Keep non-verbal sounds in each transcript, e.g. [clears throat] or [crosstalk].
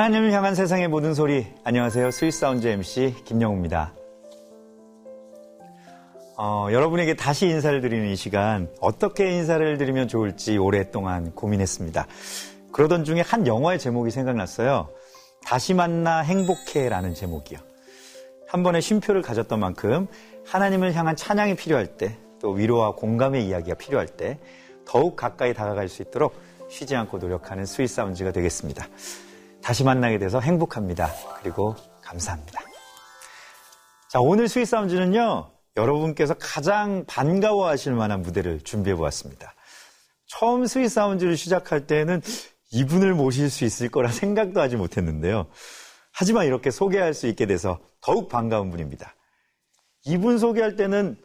하나님을 향한 세상의 모든 소리. 안녕하세요. Sweet Sound MC 김영우입니다. 어, 여러분에게 다시 인사를 드리는 이 시간 어떻게 인사를 드리면 좋을지 오랫동안 고민했습니다. 그러던 중에 한 영화의 제목이 생각났어요. 다시 만나 행복해 라는 제목이요. 한 번의 쉼표를 가졌던 만큼 하나님을 향한 찬양이 필요할 때, 또 위로와 공감의 이야기가 필요할 때 더욱 가까이 다가갈 수 있도록 쉬지 않고 노력하는 스윗 사운즈가 되겠습니다. 다시 만나게 돼서 행복합니다. 그리고 감사합니다. 자, 오늘 스윗 사운즈는요, 여러분께서 가장 반가워하실 만한 무대를 준비해 보았습니다. 처음 스윗 사운즈를 시작할 때는 이분을 모실 수 있을 거라 생각도 하지 못했는데요. 하지만 이렇게 소개할 수 있게 돼서 더욱 반가운 분입니다. 이분 소개할 때는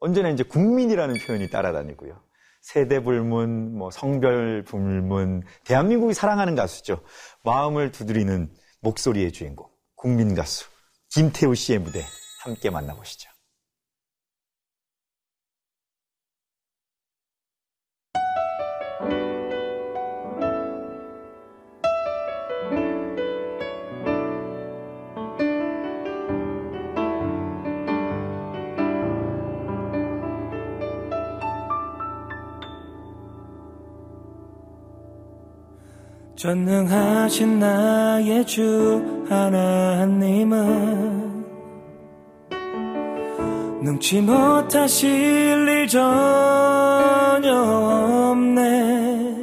언제나 이제 국민이라는 표현이 따라다니고요. 세대 불문, 뭐 성별 불문, 대한민국이 사랑하는 가수죠. 마음을 두드리는 목소리의 주인공, 국민 가수 김태우 씨의 무대 함께 만나보시죠. 전능하신 나의 주 하나님은 능치 못하실 일 전혀 없네.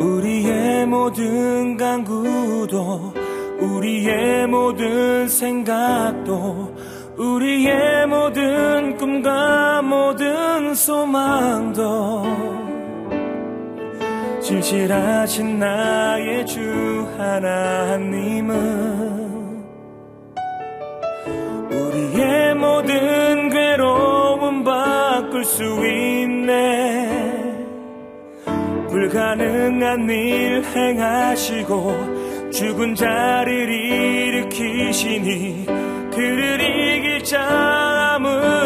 우리의 모든 간구도 우리의 모든 생각도 우리의 모든 꿈과 모든 소망도 진실하신 나의 주 하나님은 우리의 모든 괴로움 바꿀 수 있네. 불가능한 일 행하시고 죽은 자를 일으키시니 그를 이길 자 아무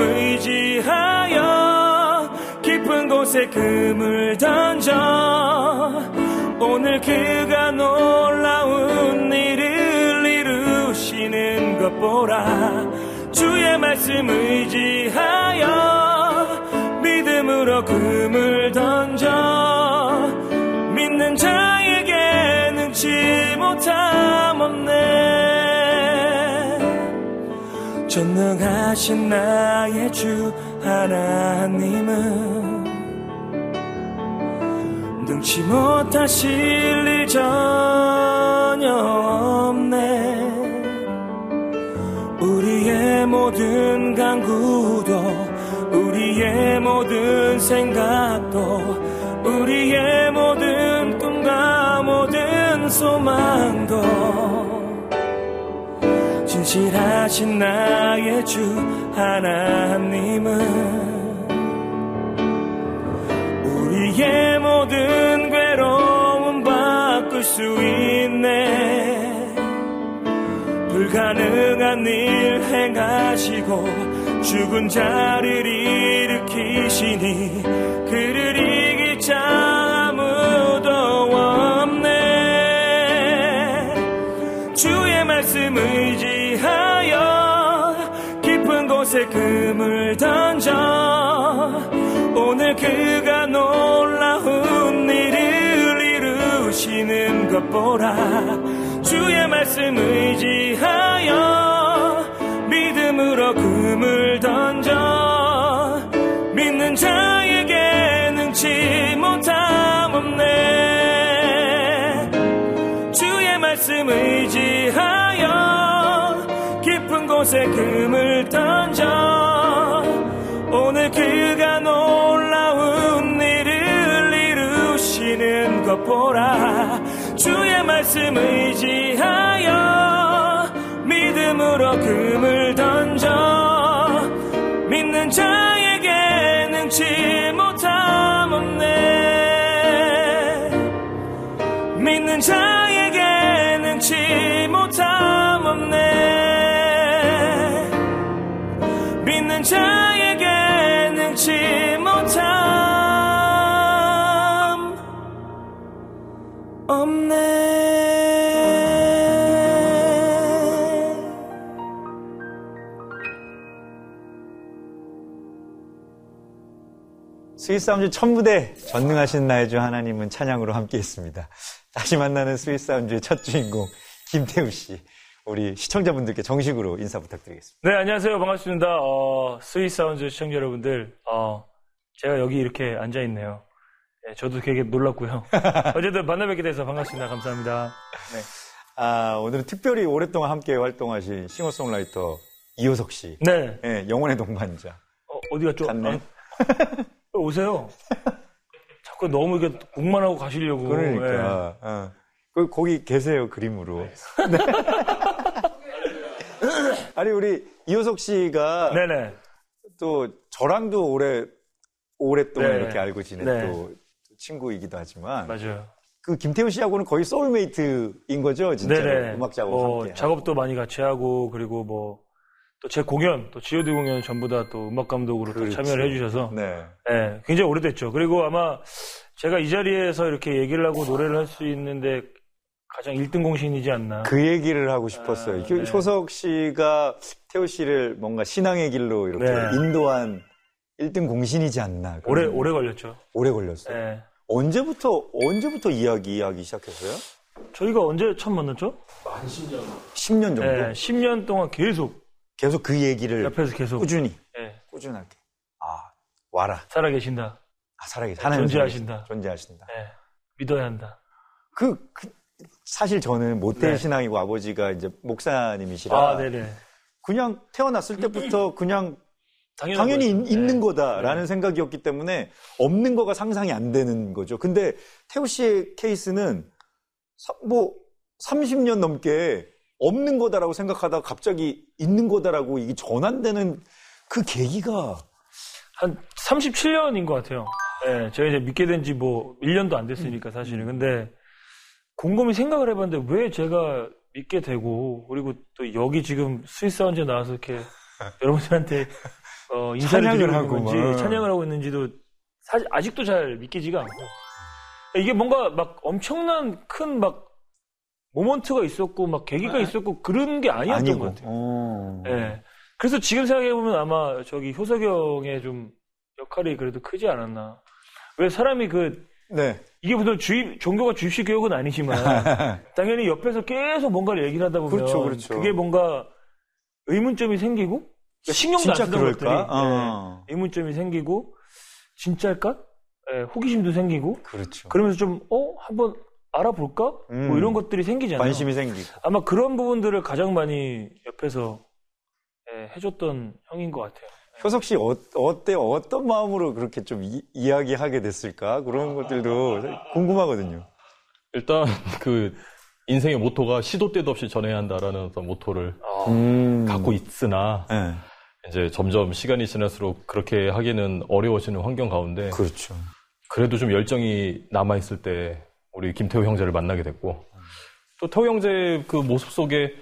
의지하여 깊은 곳에 금을 던져. 오늘 그가 놀라운 일을 이루시는 것 보라. 주의 말씀 의지하여 믿음으로 금을 던져. 믿는 자에게 는 지 못함 없네 전능하신 나의 주 하나님은 능치 못하실 일 전혀 없네. 우리의 모든 강구도 우리의 모든 생각도 우리의 모든 꿈과 모든 소망도 진실하신 나의 주 하나님은 우리의 모든 괴로움 바꿀 수 있네. 불가능한 일 행하시고 죽은 자를 일으키시니 그를 이길 자 아무도 없네. 주의 말씀 의지 곳에 금을 던져. 오늘 그가 놀라운 일을 이루시는 것 보라. 주의 말씀 의지하여 믿음으로 금을 던져. 믿는 자에게 능치 못함 없네. 주의 말씀 의지하여 곳에 금을 보라. 주의 말씀 의지하여 믿음으로 금을 던져. 믿는 자에게 능치 못함 없네. 믿는 자에게 능치 못함 없네. 믿는 자에게 능치 스윗사운드 천부대 전능하신 나의 주 하나님은 찬양으로 함께했습니다. 다시 만나는 Sweet Sound의 첫 주인공 김태우 씨, 우리 시청자분들께 정식으로 인사 부탁드리겠습니다. 네, 안녕하세요. 반갑습니다. 어, Sweet Sound 시청자 여러분들, 어, 제가 여기 이렇게 앉아 있네요. 네, 저도 되게 놀랐고요. [laughs] 어쨌든 만나 뵙게 돼서 반갑습니다. 감사합니다. 네. 아, 오늘은 특별히 오랫동안 함께 활동하신 싱어송라이터 이효석 씨, 네. 예, 영혼의 동반자. 어, 어디 갔죠? 갔네. 아, [laughs] 오세요. [laughs] 자꾸 너무 이게 목만 하고 가시려고. 네. 그러니까, 어. 그, 거기 계세요, 그림으로. [laughs] 네. [laughs] 아니, 우리 이효석 씨가 네. 네네. 또 저랑도 오래, 오랫동안 네. 이렇게 알고 지낸 네. 또 친구이기도 하지만 맞아요. 그 김태우 씨하고는 거의 소울메이트인 거죠. 네네. 음악 작업 뭐, 함께. 작업도 많이 같이 하고, 그리고 뭐, 또 제 공연, 또 GOD 공연 전부 다 또 음악 감독으로 또 그렇지. 참여를 해주셔서, 네. 네, 굉장히 오래됐죠. 그리고 아마 제가 이 자리에서 이렇게 얘기를 하고 노래를 할 수 있는데 가장 1등 공신이지 않나. 그 얘기를 하고 싶었어요. 아, 효- 네. 효석 씨가 태우 씨를 뭔가 신앙의 길로 이렇게 네. 인도한 1등 공신이지 않나. 오래, 오래 걸렸죠. 오래 걸렸어요. 네. 언제부터 언제부터 이야기하기 시작했어요? 저희가 언제 처음 만났죠? 10년 정도. 네, 10년 동안 계속 계속 그 얘기를 옆에서 계속 꾸준히 네, 꾸준하게. 아 와라. 살아계신다. 아, 살아계시. 하나님 존재하신다. 존재하신다. 네, 믿어야 한다. 그, 그 사실 저는 모태 네. 신앙이고 아버지가 이제 목사님이시라 아, 네네. 그냥 태어났을 때부터 그냥 당연히. 있- 있는 네. 거다라는 생각이었기 때문에 없는 거가 상상이 안 되는 거죠. 근데 태우 씨의 케이스는 사- 뭐 30년 넘게 없는 거다라고 생각하다가 갑자기 있는 거다라고 이게 전환되는 그 계기가 한 37년인 것 같아요. 네, 제가 이제 믿게 된 지 뭐 1년도 안 됐으니까 사실은. 근데 곰곰이 생각을 해봤는데 왜 제가 믿게 되고 그리고 또 여기 지금 스위스 언제 나와서 이렇게 [laughs] 여러분들한테 어, 인사를 찬양을 하고 있는지 막. 찬양을 하고 있는지도 사실 아직도 잘 믿기지가 않고 이게 뭔가 막 엄청난 큰 막 모먼트가 있었고 막 계기가 있었고 그런 게 아니었던 아니고. 것 같아요. 어. 예. 그래서 지금 생각해 보면 아마 저기 효석영의 좀 역할이 그래도 크지 않았나. 왜 사람이 그, 네. 이게 무슨 주입, 종교가 주입식 교육은 아니지만, [laughs] 당연히 옆에서 계속 뭔가를 얘기를 하다 보면, 그렇죠, 그렇죠. 게 뭔가 의문점이 생기고, 그러니까 신경도 안 쓰던? 것들이, 어. 예, 의문점이 생기고, 진짜일까? 예, 호기심도 생기고, 그렇죠. 그러면서 좀, 어? 한번 알아볼까? 음. 뭐 이런 것들이 생기잖아요. 관심이 생기고. 아마 그런 부분들을 가장 많이 옆에서 예, 해줬던 형인 것 같아요. 효석 씨 어, 어때 어떤 마음으로 그렇게 좀 이, 이야기하게 됐을까 그런 것들도 궁금하거든요. 일단 [laughs] 그 인생의 모토가 시도 때도 없이 전해야 한다라는 어떤 모토를 음. 갖고 있으나 네. 이제 점점 시간이 지날수록 그렇게 하기는 어려워지는 환경 가운데 그렇죠. 그래도 좀 열정이 남아 있을 때 우리 김태우 형제를 만나게 됐고 또 태우 형제 그 모습 속에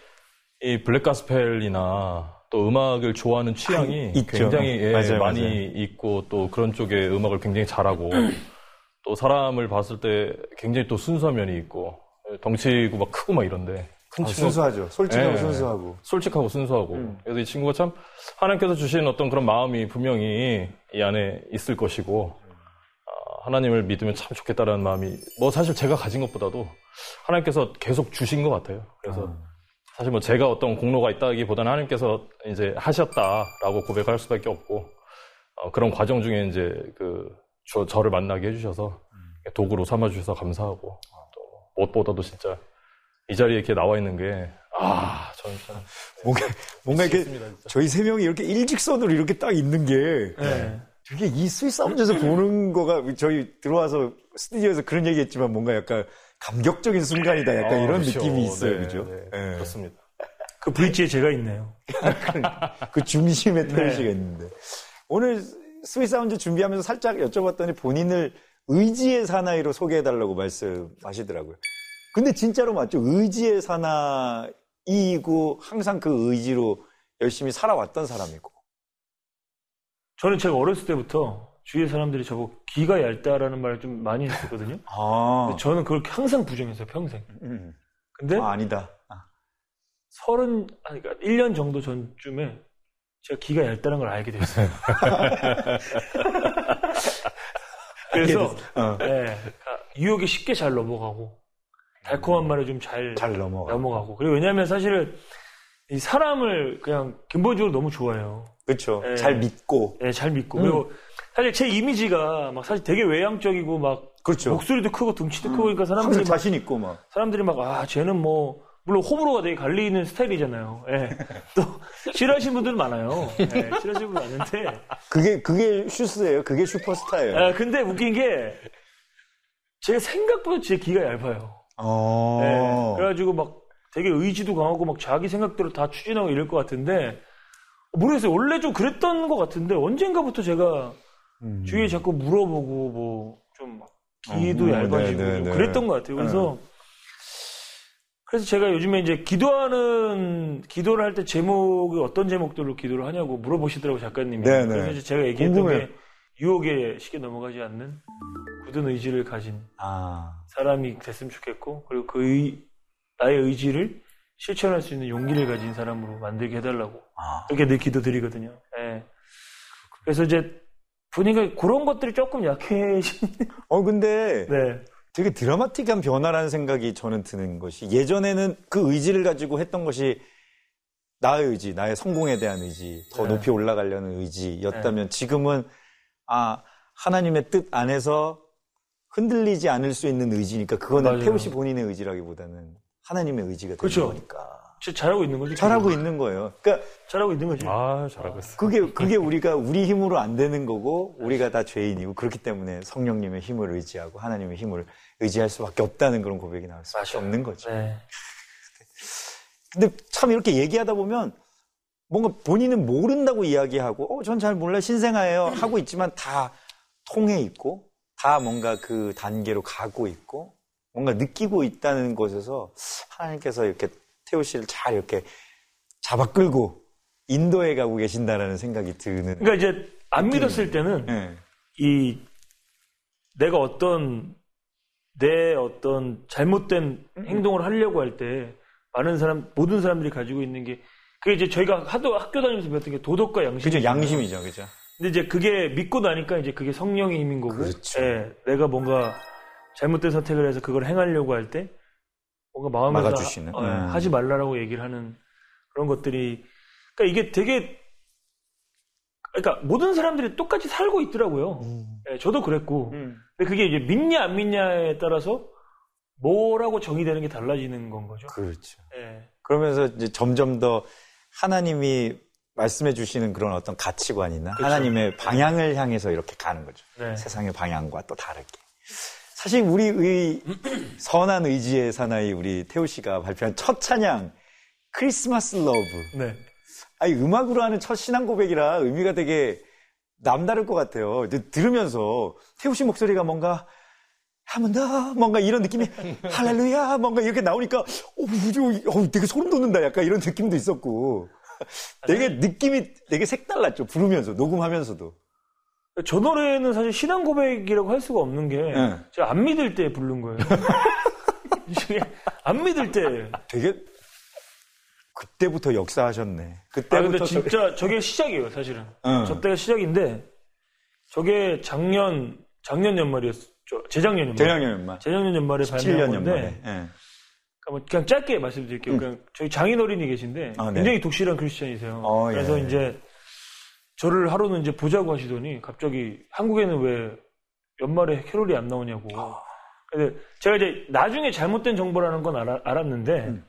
이 블랙 가스펠이나 또 음악을 좋아하는 취향이 그, 있죠. 굉장히 예, 맞아요, 많이 맞아요. 있고 또 그런 쪽에 음악을 굉장히 잘하고 [clears throat] 또 사람을 봤을 때 굉장히 또 순수한 면이 있고 덩치고 막 크고 막 이런데 큰 아, 친구 순수하죠. 솔직하고 예. 순수하고. 솔직하고 순수하고 음. 그래서 이 친구가 참 하나님께서 주신 어떤 그런 마음이 분명히 이 안에 있을 것이고 아, 하나님을 믿으면 참 좋겠다라는 마음이 뭐 사실 제가 가진 것보다도 하나님께서 계속 주신 것 같아요. 그래서 음. 사실 뭐 제가 어떤 공로가 있다기보다는 하나님께서 이제 하셨다라고 고백할 수밖에 없고 어, 그런 과정 중에 이제 그 저, 저를 만나게 해주셔서 음. 도구로 삼아주셔서 감사하고 또 무엇보다도 진짜 이 자리에 이렇게 나와 있는 게 아, 저는 참 뭔가, 뭔가 이렇게. 저희 세 명이 이렇게 일직선으로 이렇게 딱 있는 게 네. 되게 이 스위스 사운드에서 보는 거가 저희 들어와서 스튜디오에서 그런 얘기 했지만 뭔가 약간 감격적인 순간이다. 약간 아, 이런 그렇죠. 느낌이 있어요. 네, 그죠? 네, 예. 그렇습니다. 그 브릿지에 제가 있네요. 그 중심에 태우 [laughs] 네. 씨가 있는데. 오늘 스위스 사운드 준비하면서 살짝 여쭤봤더니 본인을 의지의 사나이로 소개해달라고 말씀하시더라고요. 근데 진짜로 맞죠? 의지의 사나이고 항상 그 의지로 열심히 살아왔던 사람이고. 저는 제가 어렸을 때부터 주위의 사람들이 저보고 귀가 얇다라는 말을 좀 많이 했었거든요. [laughs] 아, 저는 그걸 항상 부정했어요, 평생. 음. 근데 아, 아니다. 아. 서른, 아니, 그러니까 1년 정도 전쯤에 제가 귀가 얇다는 걸 알게 됐어요. [laughs] [laughs] 그래서, 어. 네, 그러니까 유혹에 쉽게 잘 넘어가고, 달콤한 말에 좀 잘 잘 넘어가. 넘어가고. 그리고 왜냐하면 사실은 이 사람을 그냥 근본적으로 너무 좋아해요. 그렇죠. 예. 잘 믿고. 네, 잘 믿고. 음. 그리고 사실 제 이미지가 막 사실 되게 외향적이고 막 그렇죠. 목소리도 크고 등치도 크고 그러니까 항상 사람들이 막, 자신 있고 막. 사람들이 막, 아, 쟤는 뭐, 물론 호불호가 되게 갈리는 스타일이잖아요. 예. [laughs] 또, 싫어하시는 분들 많아요. 예, 싫어하시는 분들 많은데. 그게 그게 슈스예요. 그게 슈퍼스타예요. 아, 근데 웃긴 게, 제가 생각보다 제 귀가 얇아요. 어. 예. 그래가지고 막 되게 의지도 강하고 막 자기 생각대로 다 추진하고 이럴 것 같은데, 모르겠어요. 원래 좀 그랬던 것 같은데, 언젠가부터 제가 음. 주위에 자꾸 물어보고, 뭐, 좀, 귀도 어, 얇아지고, 네, 네, 네. 그랬던 것 같아요. 그래서, 그래서 제가 요즘에 이제 기도하는, 기도를 할 때 제목이 어떤 제목들로 기도를 하냐고 물어보시더라고요, 작가님이. 네, 네. 그래서 제가 얘기했던 궁금해요. 게, 유혹에 쉽게 넘어가지 않는 굳은 의지를 가진 아. 사람이 됐으면 좋겠고, 그리고 그 의, 나의 의지를 실천할 수 있는 용기를 가진 사람으로 만들게 해달라고. 아. 그렇게 늘 기도드리거든요. 예. 그래서 이제 보니까 그런 것들이 조금 약해진. 어 근데 [laughs] 네. 되게 드라마틱한 변화라는 생각이 저는 드는 것이 예전에는 그 의지를 가지고 했던 것이 나의 의지, 나의 성공에 대한 의지, 더 네. 높이 올라가려는 의지였다면 지금은 아 하나님의 뜻 안에서 흔들리지 않을 수 있는 의지니까 그거는 맞아요. 태우 씨 본인의 의지라기보다는 하나님의 의지가 되는 그렇죠. 거니까 잘하고 있는 거죠. 잘하고. 있는 거예요. 그러니까 잘하고 있는 거지. 아, 잘하고 있어. 그게 그게 우리가 우리 힘으로 안 되는 거고 우리가 다 죄인이고 그렇기 때문에 성령님의 힘을 의지하고 하나님의 힘을 의지할 수밖에 없다는 그런 고백이 나올 수밖에 맞아요. 없는 거죠. 네. 근데 참 이렇게 얘기하다 보면 뭔가 본인은 모른다고 이야기하고 어, 전 잘 몰라 신생아예요 하고 있지만 다 통해 있고 다 뭔가 그 단계로 가고 있고 뭔가 느끼고 있다는 것에서 하나님께서 이렇게 태호 씨를 잘 이렇게 잡아 끌고 인도해 가고 계신다라는 생각이 드는. 그러니까 이제 안 믿었을 때는 예. 이 내가 어떤 내 어떤 잘못된 행동을 하려고 할 때 많은 사람 모든 사람들이 가지고 있는 게 그게 이제 저희가 하도 학교 다니면서 배웠던 게 도덕과 양심. 그죠 양심이죠, 그죠. 근데 이제 그게 믿고 나니까 이제 그게 성령의 힘인 거고. 그렇죠. 예, 내가 뭔가 잘못된 선택을 해서 그걸 행하려고 할 때 뭔가 마음에서 막아주시는. 하, 어, 음. 하지 말라라고 얘기를 하는 그런 것들이 그러니까 이게 되게 그러니까 모든 사람들이 똑같이 살고 있더라고요. 예, 저도 그랬고. 음. 근데 그게 이제 믿냐 안 믿냐에 따라서 뭐라고 정의되는 게 달라지는 건 거죠. 그렇죠. 예. 그러면서 이제 점점 더 하나님이 말씀해 주시는 그런 어떤 가치관이나 그렇죠. 하나님의 방향을 향해서 이렇게 가는 거죠. 네. 세상의 방향과 또 다르게. 사실 우리 의 [clears throat] 선한 의지의 사나이 우리 태우 씨가 발표한 첫 찬양 Christmas Love. 네. 아니 음악으로 하는 첫 신앙 고백이라 의미가 되게 남다를 것 같아요. 들으면서 태우 씨 목소리가 뭔가 한번 더 뭔가 이런 느낌이 [laughs] 할렐루야 뭔가 이렇게 나오니까 어, 어, 어, 되게 소름 돋는다 약간 이런 느낌도 있었고 [laughs] 되게 느낌이 되게 색달랐죠 부르면서 녹음하면서도 저 노래는 사실 신앙 고백이라고 할 수가 없는 게 네. 제가 안 믿을 때 부른 거예요. [laughs] 안 믿을 때. 되게 그때부터 역사하셨네 아 그때부터 근데 진짜 저게 시작이에요, 사실은. 응. 저 때가 시작인데 저게 작년 작년 연말이었죠. 재작년 연말. 재작년만 재작년 연말에 17년 발매한 건데 예. 그러니까 뭐 그냥 짧게 말씀드릴게요. 그냥 저희 장인 어린이 계신데 아, 네. 굉장히 독실한 크리스천이세요. 어, 그래서 예. 이제 저를 하루는 이제 보자고 하시더니 갑자기 한국에는 왜 연말에 캐롤이 안 나오냐고. 아. 근데 제가 이제 나중에 잘못된 정보라는 건 알아- 알았는데 음.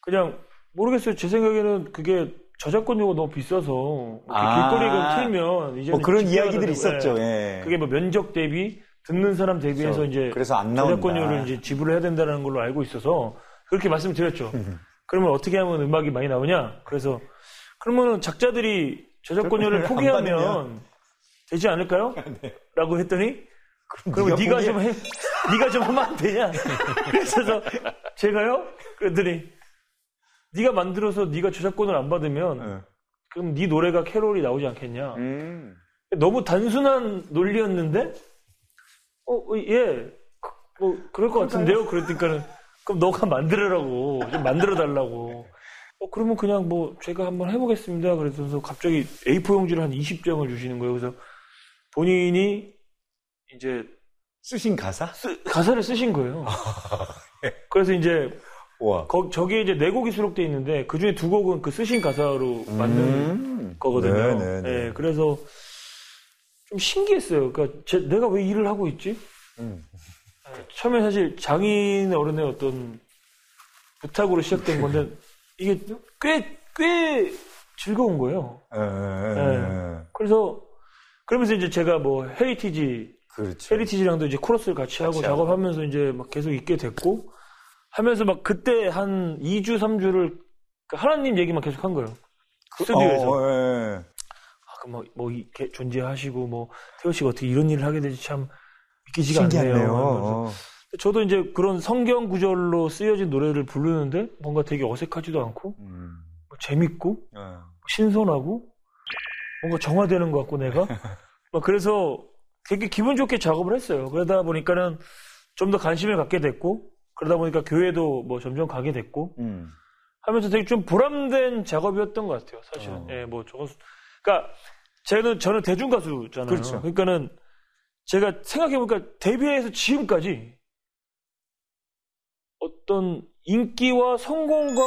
그냥 모르겠어요. 제 생각에는 그게 저작권료가 너무 비싸서 아. 길거리에 틀면 이제 뭐 그런 이야기들이 있었죠 예. 그게 뭐 면적 대비 듣는 사람 대비해서 그렇죠. 이제 그래서 안. 저작권료를 이제 지불을 해야 된다는 걸로 알고 있어서 그렇게 말씀드렸죠. [laughs] 그러면 어떻게 하면 음악이 많이 나오냐? 그래서 그러면 작자들이 저작권료를 포기하면? 되지 않을까요? [laughs] 라고 했더니 그러면 네가 네가 좀 해, 네가 좀 하면 안 되냐? [laughs] 그래서 제가요? 그랬더니 네가 만들어서 네가 저작권을 안 받으면 예. 그럼 네 노래가 캐롤이 나오지 않겠냐? 음. 너무 단순한 논리였는데, 어, 어, 예, 그, 뭐, 그럴 것 같은데요? 그러니까는, 그럼 너가 만들으라고, 좀 만들어 달라고. 어, 그러면 그냥 뭐, 제가 한번 해보겠습니다. 그래서 갑자기 A4 용지를 한 20장을 주시는 거예요. 그래서 본인이 이제 쓰신 가사? 쓰- 가사를 쓰신 거예요. 그래서 이제 와. 거, 저기에 이제 네 곡이 수록돼 있는데 그 중에 두 곡은 그 쓰신 가사로 만든 음. 거거든요. 네, 네, 네. 예, 그래서 좀 신기했어요. 그러니까 제- 내가 왜 일을 하고 있지? 음. 예, 처음에 사실 장인 어른의 어떤 부탁으로 시작된 건데 이게 꽤 꽤 즐거운 거예요. 에, 에, 에. 그래서 그러면서 이제 제가 뭐 Heritage 그렇죠. Heritage랑도 이제 코러스를 같이 하고 같이 하고. 작업하면서 이제 막 계속 있게 됐고 하면서 막 그때 한 2주 3주를 하나님 얘기만 계속 한 거예요. 스튜디오에서. 어, 예. 아, 그 뭐, 뭐, 이렇게 존재하시고, 뭐, 태우 씨가 어떻게 이런 일을 하게 되지 참 믿기지가 신기하네요. 않네요. 저도 이제 그런 성경 구절로 쓰여진 노래를 부르는데 뭔가 되게 어색하지도 않고, 음. 뭐 재밌고, 어. 신선하고, 뭔가 정화되는 것 같고, 내가. [laughs] 막 그래서 되게 기분 좋게 작업을 했어요. 그러다 보니까는 좀 더 관심을 갖게 됐고, 그러다 보니까 교회도 뭐 점점 가게 됐고, 음. 하면서 되게 좀 보람된 작업이었던 것 같아요, 사실은. 어. 예, 뭐, 저거, 그러니까, 저는, 저는 대중 가수잖아요. 그렇죠. 그러니까는, 제가 생각해 보니까 데뷔해서 지금까지 어떤 인기와 성공과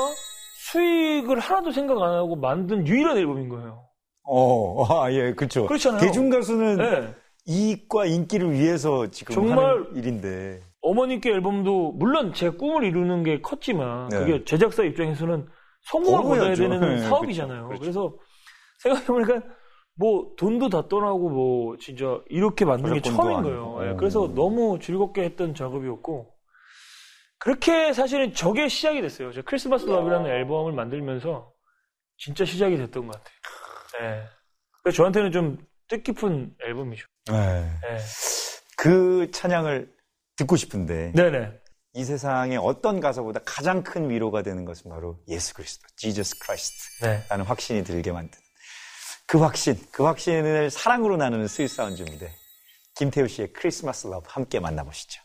수익을 하나도 생각 안 하고 만든 유일한 앨범인 거예요. 어, 아, 예, 그렇죠. 그렇잖아요. 대중 가수는 네. 이익과 인기를 위해서 지금 정말 하는 일인데. 어머님께 앨범도, 물론 제 꿈을 이루는 게 컸지만, 네. 그게 제작사 입장에서는 성공을 어려워야죠. 되는 [laughs] 네, 사업이잖아요. 그렇죠. 그래서 생각해보니까, 뭐, 돈도 다 떠나고, 뭐, 진짜, 이렇게 만든 게 처음인 안 거예요. 예, 그래서 너무 즐겁게 했던 작업이었고, 그렇게 사실은 저게 시작이 됐어요. 저 Christmas Love라는 앨범을 만들면서, 진짜 시작이 됐던 것 같아요. 예. 그래서 저한테는 좀 뜻깊은 앨범이죠. 네. 예. 그 찬양을 듣고 싶은데 네네. 이 세상에 어떤 가사보다 가장 큰 위로가 되는 것은 바로 예수 그리스도, Jesus Christ라는 네. 확신이 들게 만드는 그 확신, 그 확신을 사랑으로 나누는 Sweet Sound인데 김태우 씨의 크리스마스 러브 함께 만나보시죠.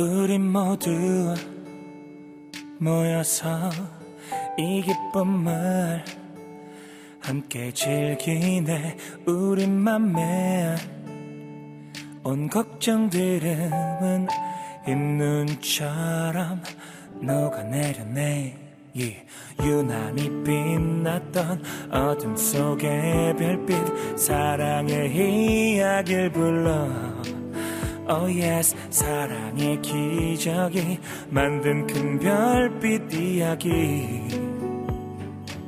우리 모두 모여서 이 기쁨을 함께 즐기네. 우리 맘에 온 걱정들은 흰눈처럼 녹아내려네 이 유난히 빛났던 어둠 속의 별빛 사랑의 이야기를 불러 Oh yes 사랑의 기적이 만든 큰 별빛 이야기.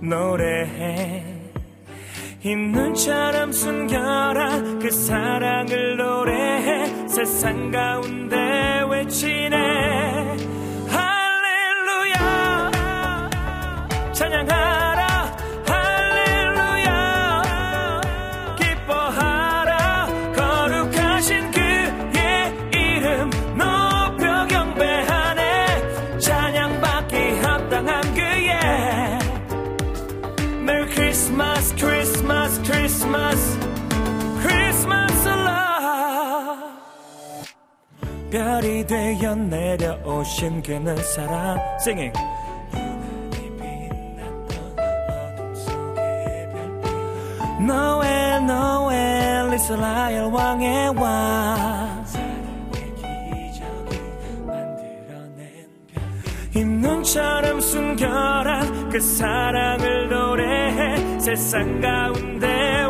노래해. 흰 눈처럼 숨겨라. 그 사랑을 노래해. 세상 가운데 외치네. 할렐루야. 찬양하 별이 되어 내려오신 그는 사랑 Singing. 노엘 노엘 이스라엘 왕의 왕. 흰 눈처럼 숨겨라 그 사랑을 노래해 세상 가운데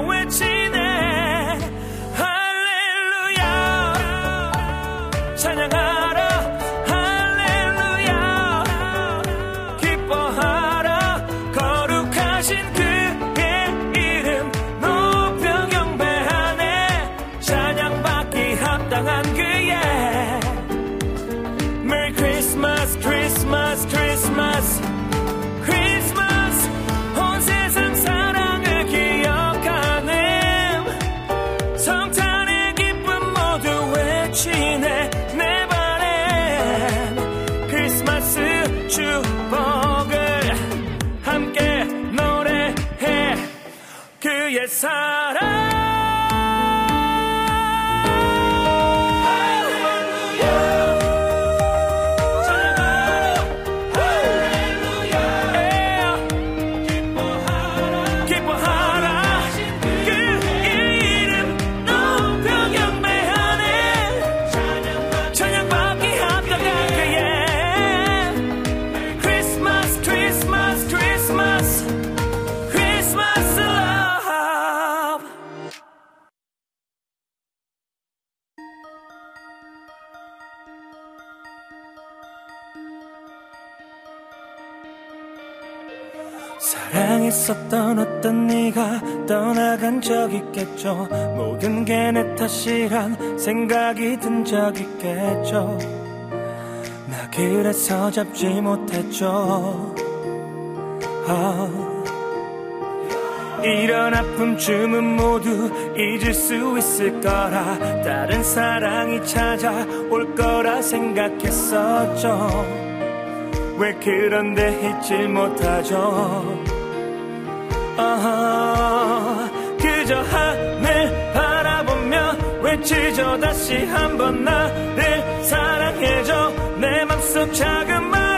떠났던 네가 떠나간 적 있겠죠? 모든 게 내 탓이란 생각이 든 적 있겠죠? 나 그래서 잡지 못했죠. oh. 이런 아픔쯤은 모두 잊을 수 있을 거라. 다른 사랑이 찾아올 거라 생각했었죠. 왜 그런데 잊질 못하죠? 그저 하늘 바라보며 외치죠 다시 한번 나를 사랑해줘. 내 맘속 작은 말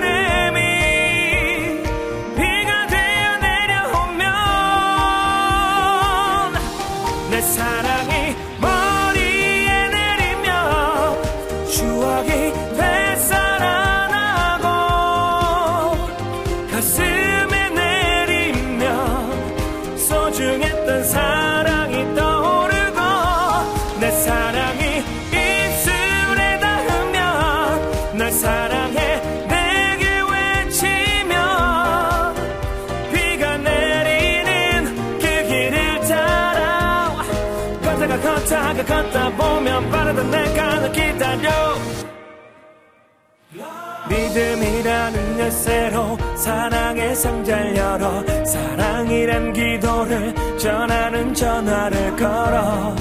열쇠로 사랑의 상자를 열어 사랑이란 기도를 전하는 전화를 걸어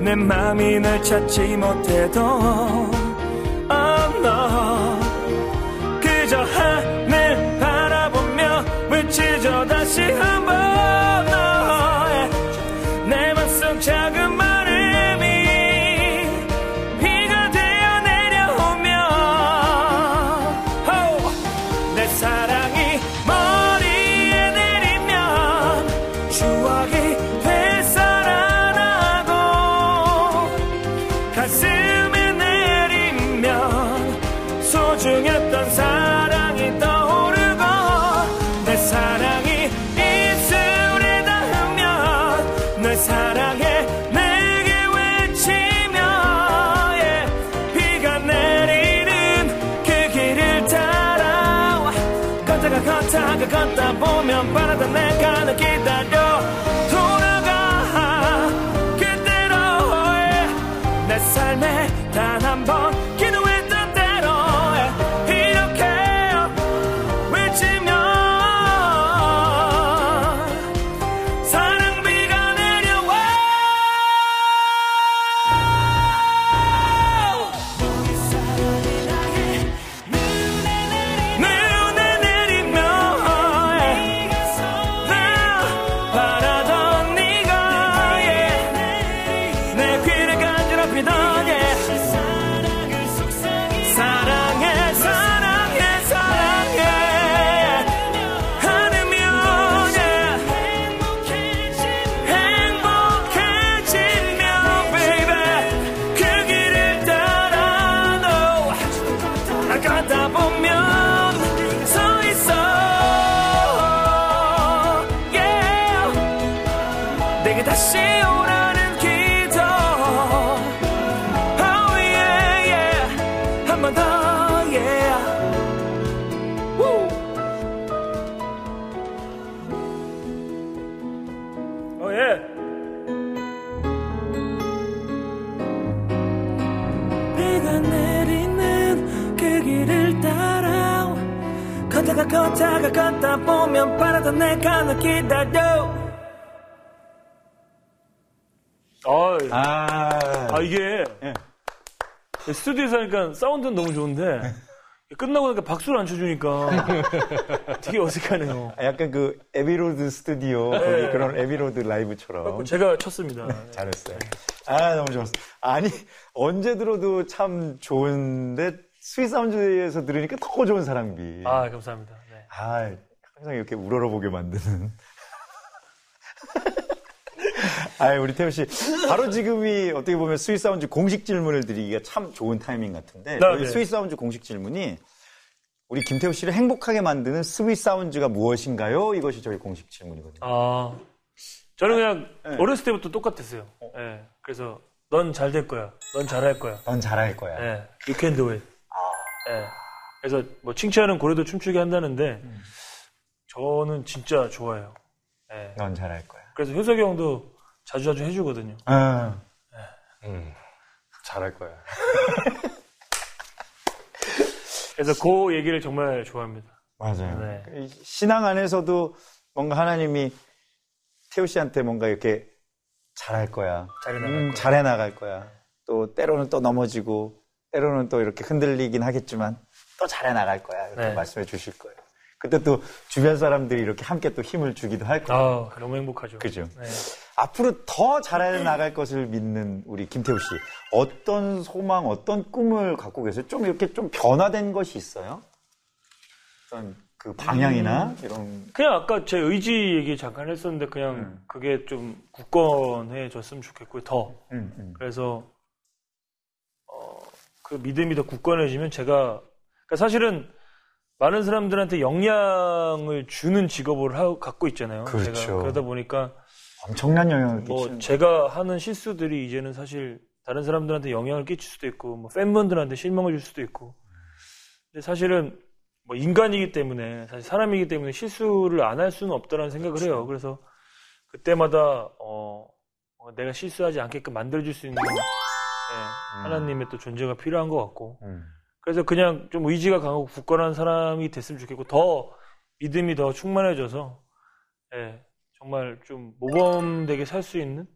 내 맘이 널 찾지 못해도 oh no. 그저 하늘 바라보며 외치죠 다시 한번 사운드는 너무 좋은데 끝나고 나니까 박수를 안 쳐주니까 되게 어색하네요. 아, 약간 그 Abbey Road 스튜디오 네. 그런 Abbey Road 라이브처럼. 어, 제가 쳤습니다. 네, 잘했어요. 아 너무 좋았어. 아니 언제 들어도 참 좋은데 Sweet Sound에서 들으니까 더 좋은 사랑비. 아 감사합니다. 네. 아 항상 이렇게 우러러보게 만드는. 아, 우리 태우 씨. 바로 지금이 어떻게 보면 Sweet Sound 공식 질문을 드리기가 참 좋은 타이밍 같은데. 네, 여기 네. Sweet Sound 공식 질문이 우리 김태우 씨를 행복하게 만드는 Sweet Sound가 무엇인가요? 이것이 저희 공식 질문이거든요. 아 저는 그냥 네. 어렸을 때부터 똑같았어요. 예. 그래서 넌 잘 될 거야. 넌 잘할 거야. 넌 잘할 거야. 예. You can do it. 예. 그래서 뭐 칭찬은 고래도 춤추게 한다는데 저는 진짜 좋아해요. 예. 넌 잘할 거야. 그래서 효석이 형도 자주 자주 해주거든요. 아, 음, 잘할 거야. [laughs] 그래서 그 얘기를 정말 좋아합니다. 맞아요. 네. 이 신앙 안에서도 뭔가 하나님이 태우 씨한테 뭔가 이렇게 잘할 거야. 잘해 나갈 음, 거야. 잘해 나갈 거야. 또 때로는 또 넘어지고 때로는 또 이렇게 흔들리긴 하겠지만 또 잘해 나갈 거야. 이렇게 네. 말씀해 주실 거예요. 그때 또 주변 사람들이 이렇게 함께 또 힘을 주기도 할 거예요. 아 너무 행복하죠. 그죠? 네. 앞으로 더 잘해 나갈 것을 믿는 우리 김태우 씨. 어떤 소망, 어떤 꿈을 갖고 계세요? 좀 이렇게 좀 변화된 것이 있어요? 어떤 그 방향이나 음. 이런. 그냥 아까 제 의지 얘기 잠깐 했었는데 그냥 음. 그게 좀 굳건해졌으면 좋겠고요. 더. 음, 음. 그래서 어, 그 믿음이 더 굳건해지면 제가 그러니까 사실은 많은 사람들한테 영향을 주는 직업을 하- 갖고 있잖아요. 그렇죠. 제가 그러다 보니까 엄청난 영향을 뭐 끼치는. 제가 하는 실수들이 이제는 사실 다른 사람들한테 영향을 끼칠 수도 있고 뭐 팬분들한테 실망을 줄 수도 있고 근데 사실은 뭐 인간이기 때문에 사실 사람이기 때문에 실수를 안 할 수는 없다라는 생각을 해요. 그래서 그때마다 어, 어, 내가 실수하지 않게끔 만들어줄 수 있는 예, 하나님의 또 존재가 필요한 것 같고 음. 그래서 그냥 좀 의지가 강하고 굳건한 사람이 됐으면 좋겠고 더 믿음이 더 충만해져서 예, 정말 좀 모범되게 살 수 있는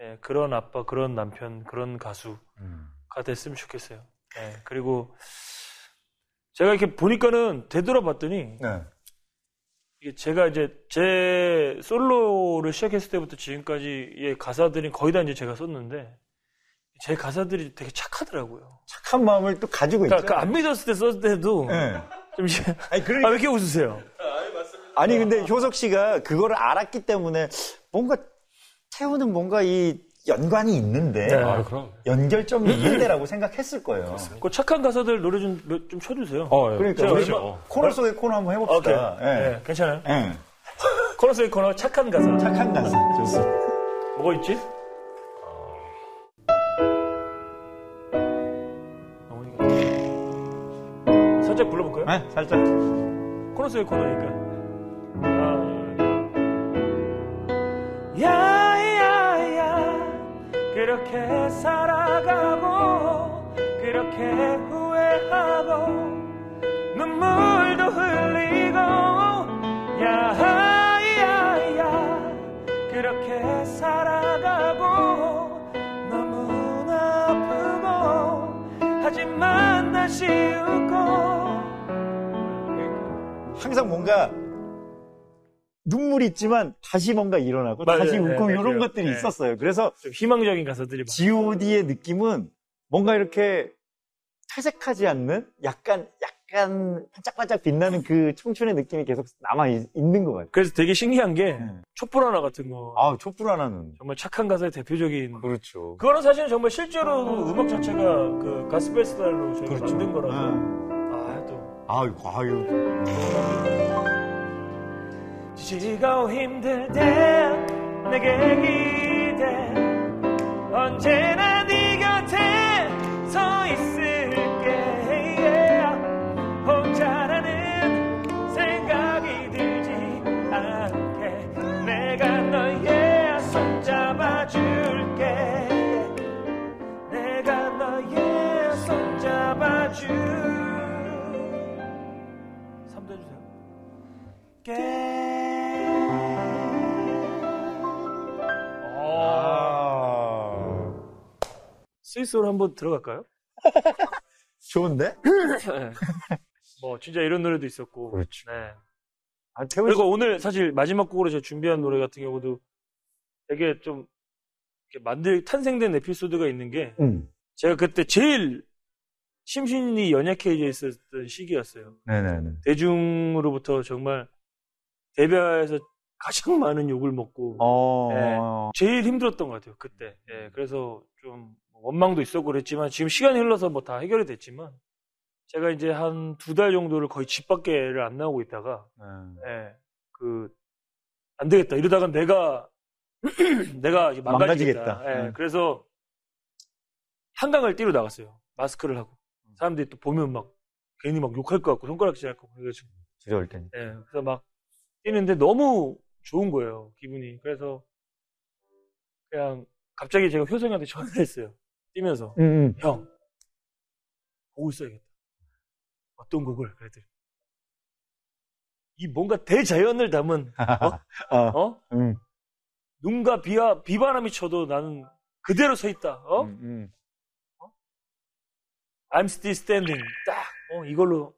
예, 그런 아빠, 그런 남편, 그런 가수가 음. 됐으면 좋겠어요. 예, 그리고 제가 이렇게 보니까는 되돌아봤더니 네. 이게 제가 이제 제 솔로를 시작했을 때부터 지금까지의 가사들이 거의 다 이제 제가 썼는데 제 가사들이 되게 착하더라고요. 착한 마음을 또 가지고 있죠. 그러니까 그안 믿었을 때 썼을 때도 네. 좀 이제 아니, 아, 그러니까, 왜 이렇게 웃으세요? 아니, 근데 효석 씨가 그거를 알았기 때문에 뭔가 태우는 뭔가 이 연관이 있는데 네. 아, 그럼. 연결점이 있는데라고 생각했을 거예요. 그 착한 가사들 노래 좀, 몇- 좀 쳐주세요. 어, 예. 그러니까 우리 코너 속의 코너 한번. 해봅시다. 예. 네, 괜찮아요. 예. 코너 속의 코너 착한 가사. 착한 가사. 좋습니다. 뭐가 있지? 살짝 불러볼까요? 네, 살짝. 코너 속의 코너니까. 아, 야야야. 그렇게 살아가고 그렇게 후회하고 눈물도 흘리고 야야야. 그렇게 살아가고 너무나 아프고 하지만 다시 웃고. 항상 뭔가 눈물이 있지만 다시 뭔가 일어나고 맞아요. 다시 네, 웃고 네, 이런. 것들이 네. 있었어요. 그래서 좀 희망적인 가사들이 많아요. G.O.D의 느낌은 뭔가 이렇게 퇴색하지 않는 약간 약간 반짝반짝 빛나는 그 청춘의 느낌이 계속 남아 있, 는 것 같아요. 그래서 되게 신기한 게 네. 촛불 하나 같은 거 아, 촛불 하나는 정말 착한 가사의 대표적인 그렇죠. 그거는 사실은 정말 실제로 음악 자체가 그 가스펠 스타일로 저희가 그렇죠. 만든 거라서 네. 아또 아유, 아유. 지치고 힘들 때 내게 기대. 언제나 네 곁에 서 있을게 혼자라는 생각이 들지 않게. 내가 너의 손 잡아줄게. 내가 너의 손 잡아줄. 3도 해주세요. 아. 스위스로 한번 들어갈까요? [laughs] 좋은데? 네. 뭐 진짜 이런 노래도 있었고. 그렇죠. 네. 아, 태훈 씨. 그리고 오늘 사실 마지막 곡으로 제가 준비한 노래 같은 경우도 되게 좀 이렇게 만들 탄생된 에피소드가 있는 게 음. 제가 그때 제일 심신이 연약해져 있었던 시기였어요. 네네네. 대중으로부터 정말 데뷔해서 가장 많은 욕을 먹고 어. 네. 제일 힘들었던 것 같아요 그때. 예, 그래서 좀 원망도 있었고 그랬지만 지금 시간이 흘러서 뭐 다 해결이 됐지만 제가 이제 한 두 달 정도를 거의 집 밖에를 안 나오고 있다가 네. 예, 그, 안 되겠다. 이러다가 내가, [clears throat] 내가 망가지겠다. 망가지겠다. 예, 음. 그래서, 한강을 뛰러 나갔어요. 마스크를 하고. 사람들이 또 보면 막, 괜히 막 욕할 것 같고, 손가락질 할 것 같고, 그래가지고. 두려울 테니. 예, 그래서 막, 뛰는데 너무 좋은 거예요. 기분이. 그래서, 그냥, 갑자기 제가 효성이한테 전화를 했어요. 뛰면서. 음, 음. 형, 곡을 써야겠다. 어떤 곡을? 그랬더니. 이 뭔가 대자연을 담은, [laughs] 어. 어? 음. 눈과 비와, 비바람이 쳐도 나는 그대로 서 있다. 어? 음, 음. I'm still standing. 딱, 어, 이걸로.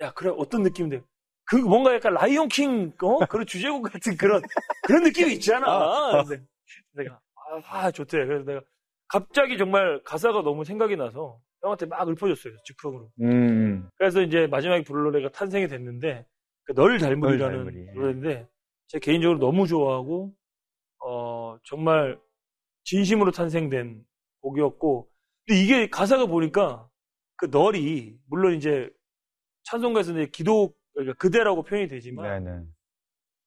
야, 그래, 어떤 느낌인데? 그, 뭔가 약간 라이온 킹, 어? 그런 주제곡 같은 그런, 그런 느낌이 있잖아. [laughs] 근데 내가, 아, 아, 좋대. 그래서 내가 갑자기 정말 가사가 너무 생각이 나서 형한테 막 읊어줬어요. 즉흥으로. 음. 그래서 이제 마지막에 부를 노래가 탄생이 됐는데 그널 닮으리라는 널. 노래인데 제 개인적으로 너무 좋아하고 어 정말 진심으로 탄생된 곡이었고 근데 이게 가사가 보니까 그 널이 물론 이제 찬송가에서 이제 기도 그러니까 그대라고 표현이 되지만 네네.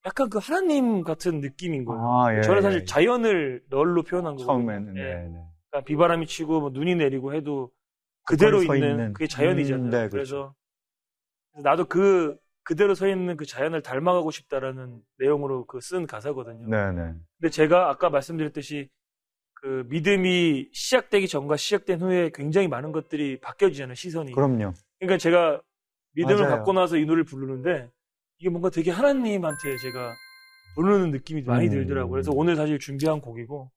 약간 그 하나님 같은 느낌인 거예요. 아, 예. 저는 사실 예. 자연을 널로 표현한 거거든요. 처음에는. 예. 네네. 그러니까 비바람이 치고 뭐 눈이 내리고 해도 그대로 서 있는, 있는. 그게 자연이잖아요. 음, 네, 그렇죠. 그래서 나도 그 그대로 서 있는 그 자연을 닮아가고 싶다라는 내용으로 그 쓴 가사거든요. 네네. 근데 제가 아까 말씀드렸듯이 그 믿음이 시작되기 전과 시작된 후에 굉장히 많은 것들이 바뀌어지잖아요, 시선이. 그럼요. 그러니까 제가 믿음을 맞아요. 갖고 나서 이 노래를 부르는데 이게 뭔가 되게 하나님한테 제가 부르는 느낌이 많이 음. 들더라고요. 그래서 오늘 사실 준비한 곡이고.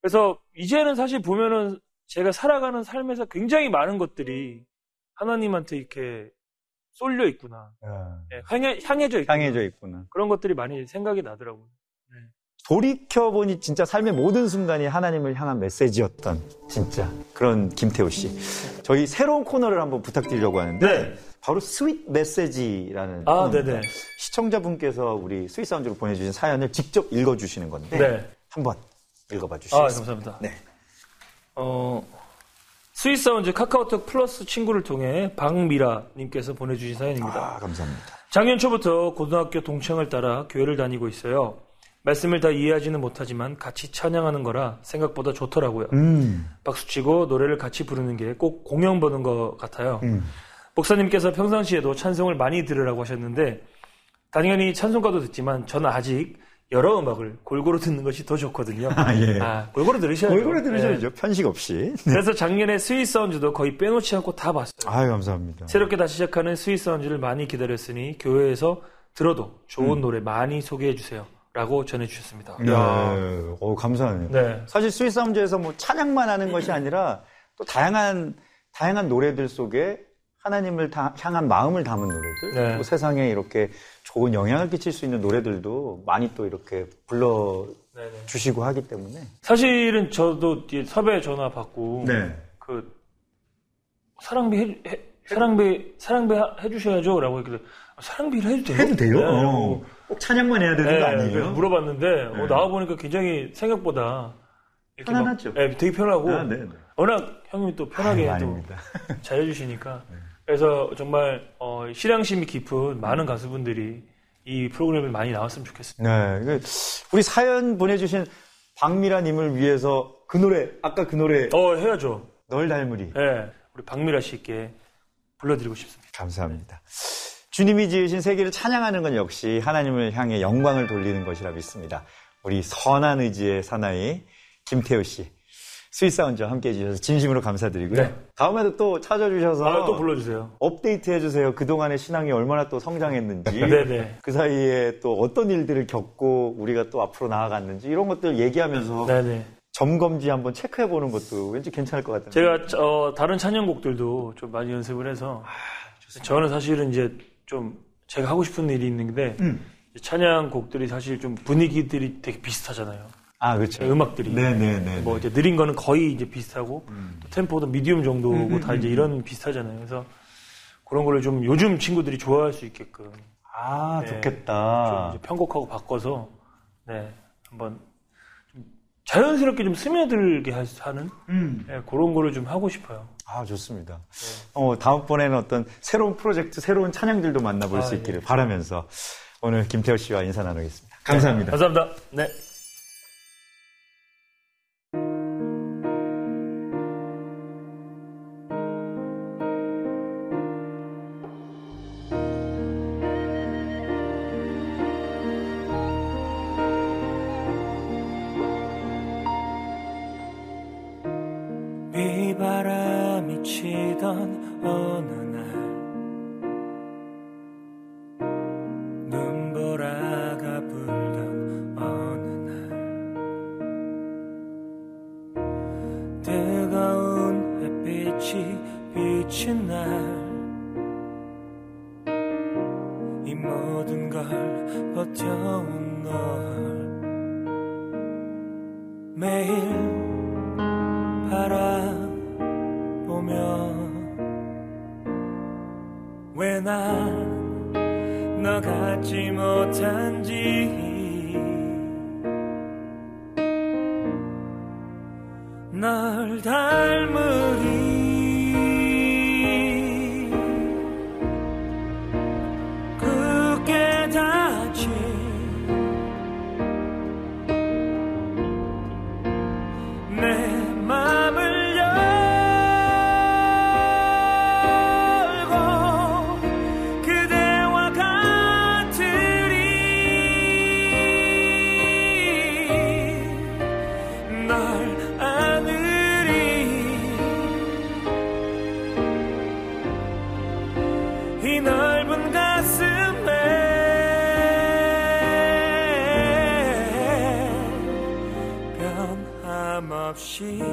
그래서 이제는 사실 보면은 제가 살아가는 삶에서 굉장히 많은 것들이 하나님한테 이렇게 쏠려 있구나. 아, 예, 향해, 향해져 있구나. 향해져 있구나. 그런 것들이 많이 생각이 나더라고요. 돌이켜보니 진짜 삶의 모든 순간이 하나님을 향한 메시지였던 진짜 그런 김태우 씨. 저희 새로운 코너를 한번 부탁드리려고 하는데 바로 Sweet 메시지라는 네. 아. 시청자분께서 우리 Sweet Sound로 보내주신 사연을 직접 읽어주시는 건데 네. 한번 읽어봐 아, 주시겠습니다. 감사합니다. 네. 어, Sweet Sound 카카오톡 플러스 친구를 통해 박미라님께서 보내주신 사연입니다. 아, 감사합니다. 작년 초부터 고등학교 동창을 따라 교회를 다니고 있어요. 말씀을 다 이해하지는 못하지만 같이 찬양하는 거라 생각보다 좋더라고요. 음, 박수치고 노래를 같이 부르는 게 꼭 공연 보는 것 같아요. 음. 목사님께서 평상시에도 찬송을 많이 들으라고 하셨는데 당연히 찬송가도 듣지만 저는 아직 여러 음악을 골고루 듣는 것이 더 좋거든요. 아, 예. 아, 골고루 들으셔야죠. 골고루 들으셔야죠. 예. 편식 없이. 그래서 작년에 Sweet Sound도 거의 빼놓지 않고 다 봤어요. 아유, 감사합니다. 새롭게 다시 시작하는 Sweet Sound를 많이 기다렸으니 교회에서 들어도 좋은 음. 노래 많이 소개해 주세요. 라고 전해주셨습니다. 네, 어, 감사하네요. 네. 사실 Sweet Sound에서 뭐 찬양만 하는 것이 아니라 또 다양한 다양한 노래들 속에 하나님을 다- 향한 마음을 담은 노래들, 네. 또 세상에 이렇게 좋은 영향을 끼칠 수 있는 노래들도 많이 또 이렇게 불러. 주시고 하기 때문에. 사실은 저도 이제 섭외 전화 받고 네. 그 사랑비 해, 해- 사랑비 사랑비 하- 해주셔야죠. 라고 했길래 아, 사랑비를 해도 돼요? 해도 돼요? 네, 어. 꼭 찬양만 해야 되는 네, 거 아니에요? 물어봤는데 어, 네. 나와 보니까 굉장히 생각보다 이렇게 막- 편안하죠. 네, 되게 편하고 아, 네, 네. 워낙 형님이 또 편하게 아유, 또 아닙니다. [laughs] 잘해주시니까 그래서 정말 어, 실향심이 깊은 많은 가수분들이 이 프로그램에 많이 나왔으면 좋겠습니다. 네. 우리 사연 보내주신 박미라님을 위해서 그 노래, 아까 그 노래, 어 해야죠. 널 닮으리. 네, 우리 박미라 씨께 불러드리고 싶습니다. 감사합니다. 주님이 지으신 세계를 찬양하는 건 역시 하나님을 향해 영광을 돌리는 것이라 믿습니다. 우리 선한 의지의 사나이 김태우 씨, Sweet Sound와 함께 해주셔서 진심으로 감사드리고요. 네. 다음에도 또 찾아주셔서 아, 또 불러주세요. 업데이트 해주세요. 그동안의 신앙이 얼마나 또 성장했는지. 네네. [laughs] 그 사이에 또 어떤 일들을 겪고 우리가 또 앞으로 나아갔는지 이런 것들 얘기하면서 네네. 점검지 한번 체크해 보는 것도 왠지 괜찮을 것 같아요. 제가 어, 다른 찬양곡들도 좀 많이 연습을 해서 저는 사실은 이제 좀 제가 하고 싶은 일이 있는데 찬양 곡들이 사실 좀 분위기들이 되게 비슷하잖아요. 아, 그렇죠. 음악들이. 네네네. 뭐 이제 느린 거는 거의 이제 비슷하고 또 템포도 미디움 정도고 다 이제 이런 비슷하잖아요. 그래서 그런 거를 좀 요즘 친구들이 좋아할 수 있게끔 아, 네. 좀 좋겠다. 이제 편곡하고 바꿔서 네 한번 좀 자연스럽게 좀 스며들게 할- 하는 네, 그런 거를 좀 하고 싶어요. 아, 좋습니다. 네. 어, 다음번에는 어떤 새로운 프로젝트, 새로운 찬양들도 만나볼 아, 수 예. 있기를 바라면서 오늘 김태호 씨와 인사 나누겠습니다. 감사합니다. 감사합니다. 네. 비바람이 치던 어느 날 변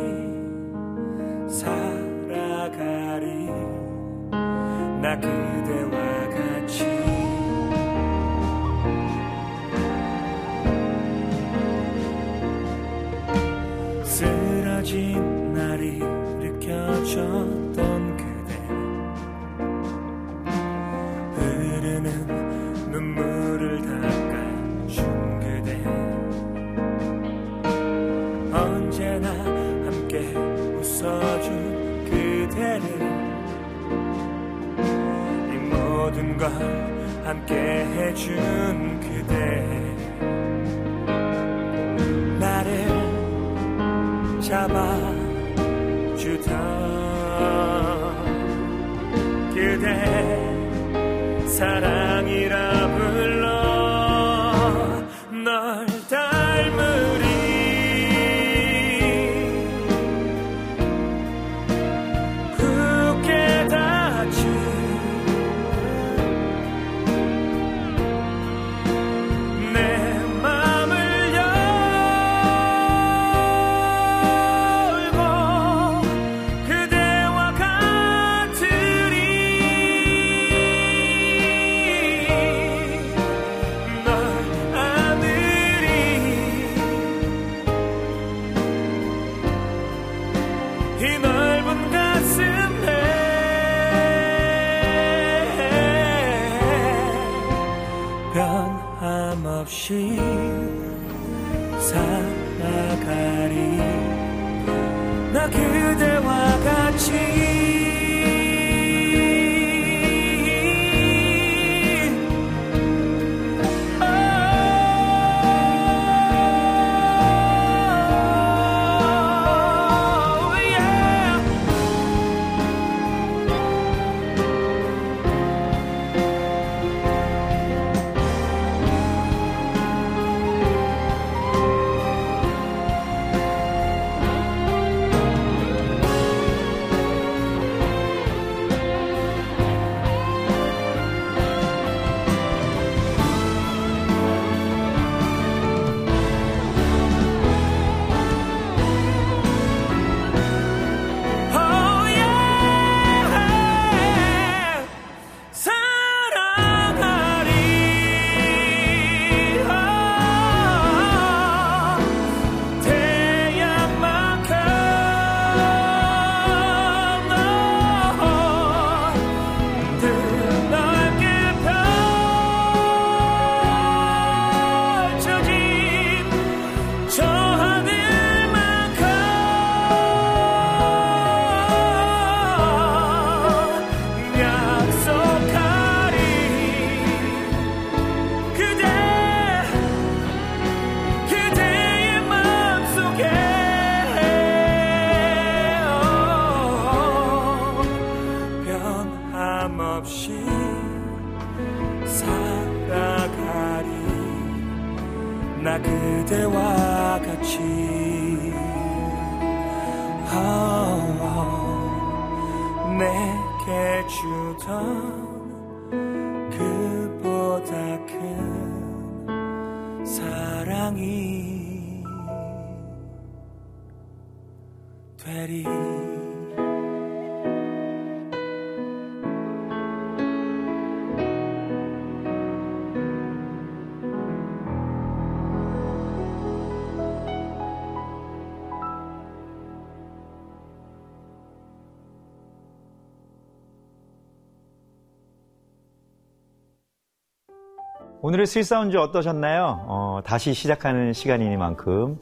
오늘의 Sweet Sound 어떠셨나요? 어, 다시 시작하는 시간이니만큼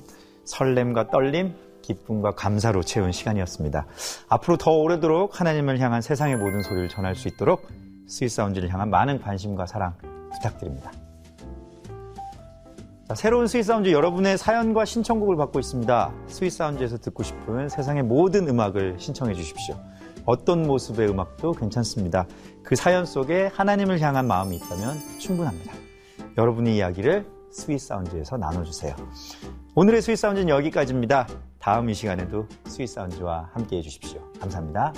설렘과 떨림, 기쁨과 감사로 채운 시간이었습니다. 앞으로 더 오래도록 하나님을 향한 세상의 모든 소리를 전할 수 있도록 Sweet Sound를 향한 많은 관심과 사랑 부탁드립니다. 자, 새로운 Sweet Sound 여러분의 사연과 신청곡을 받고 있습니다. Sweet Sound에서 듣고 싶은 세상의 모든 음악을 신청해 주십시오. 어떤 모습의 음악도 괜찮습니다. 그 사연 속에 하나님을 향한 마음이 있다면 충분합니다. 여러분의 이야기를 Sweet Sound에서 나눠주세요. 오늘의 Sweet Sound는 여기까지입니다. 다음 이 시간에도 Sweet Sound와 함께 해주십시오. 감사합니다.